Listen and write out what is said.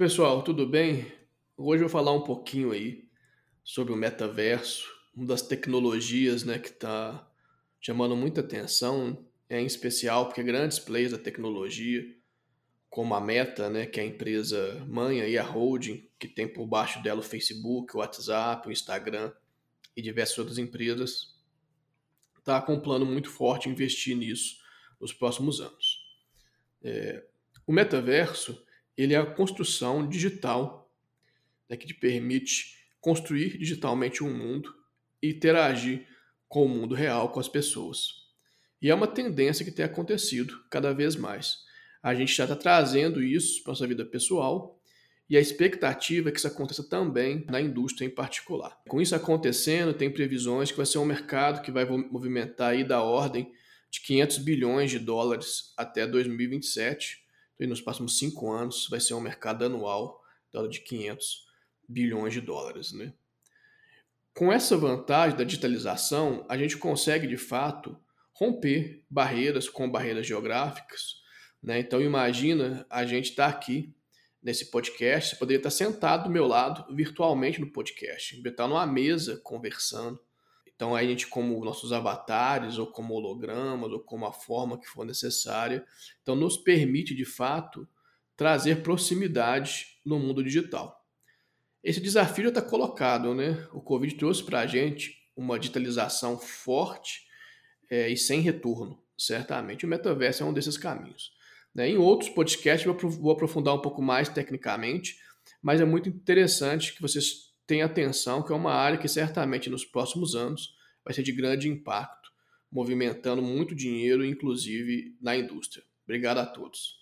Pessoal, tudo bem? Hoje eu vou falar um pouquinho aí sobre o metaverso, uma das tecnologias né, que está chamando muita atenção, é em especial porque grandes players da tecnologia, como a Meta, né, que é a empresa mãe e a holding, que tem por baixo dela o Facebook, o WhatsApp, o Instagram e diversas outras empresas, está com um plano muito forte investir nisso nos próximos anos. É, o metaverso ele é a construção digital né, que te permite construir digitalmente um mundo e interagir com o mundo real, com as pessoas. E é uma tendência que tem acontecido cada vez mais. A gente já está trazendo isso para a nossa vida pessoal e a expectativa é que isso aconteça também na indústria em particular. Com isso acontecendo, tem previsões que vai ser um mercado que vai movimentar aí da ordem de 500 bilhões de dólares até 2027 e nos próximos cinco anos vai ser um mercado anual de 500 bilhões de dólares. Né? Com essa vantagem da digitalização, a gente consegue de fato romper barreiras com barreiras geográficas. Né? Então imagina a gente estar tá aqui nesse podcast, você poderia estar sentado do meu lado virtualmente no podcast, estar numa mesa conversando então a gente como nossos avatares ou como hologramas ou como a forma que for necessária, então nos permite de fato trazer proximidade no mundo digital. Esse desafio já está colocado, né? O Covid trouxe para a gente uma digitalização forte é, e sem retorno, certamente. O metaverso é um desses caminhos. Né? Em outros podcasts eu vou aprofundar um pouco mais tecnicamente, mas é muito interessante que vocês tenha atenção que é uma área que certamente nos próximos anos vai ser de grande impacto, movimentando muito dinheiro, inclusive na indústria. Obrigado a todos.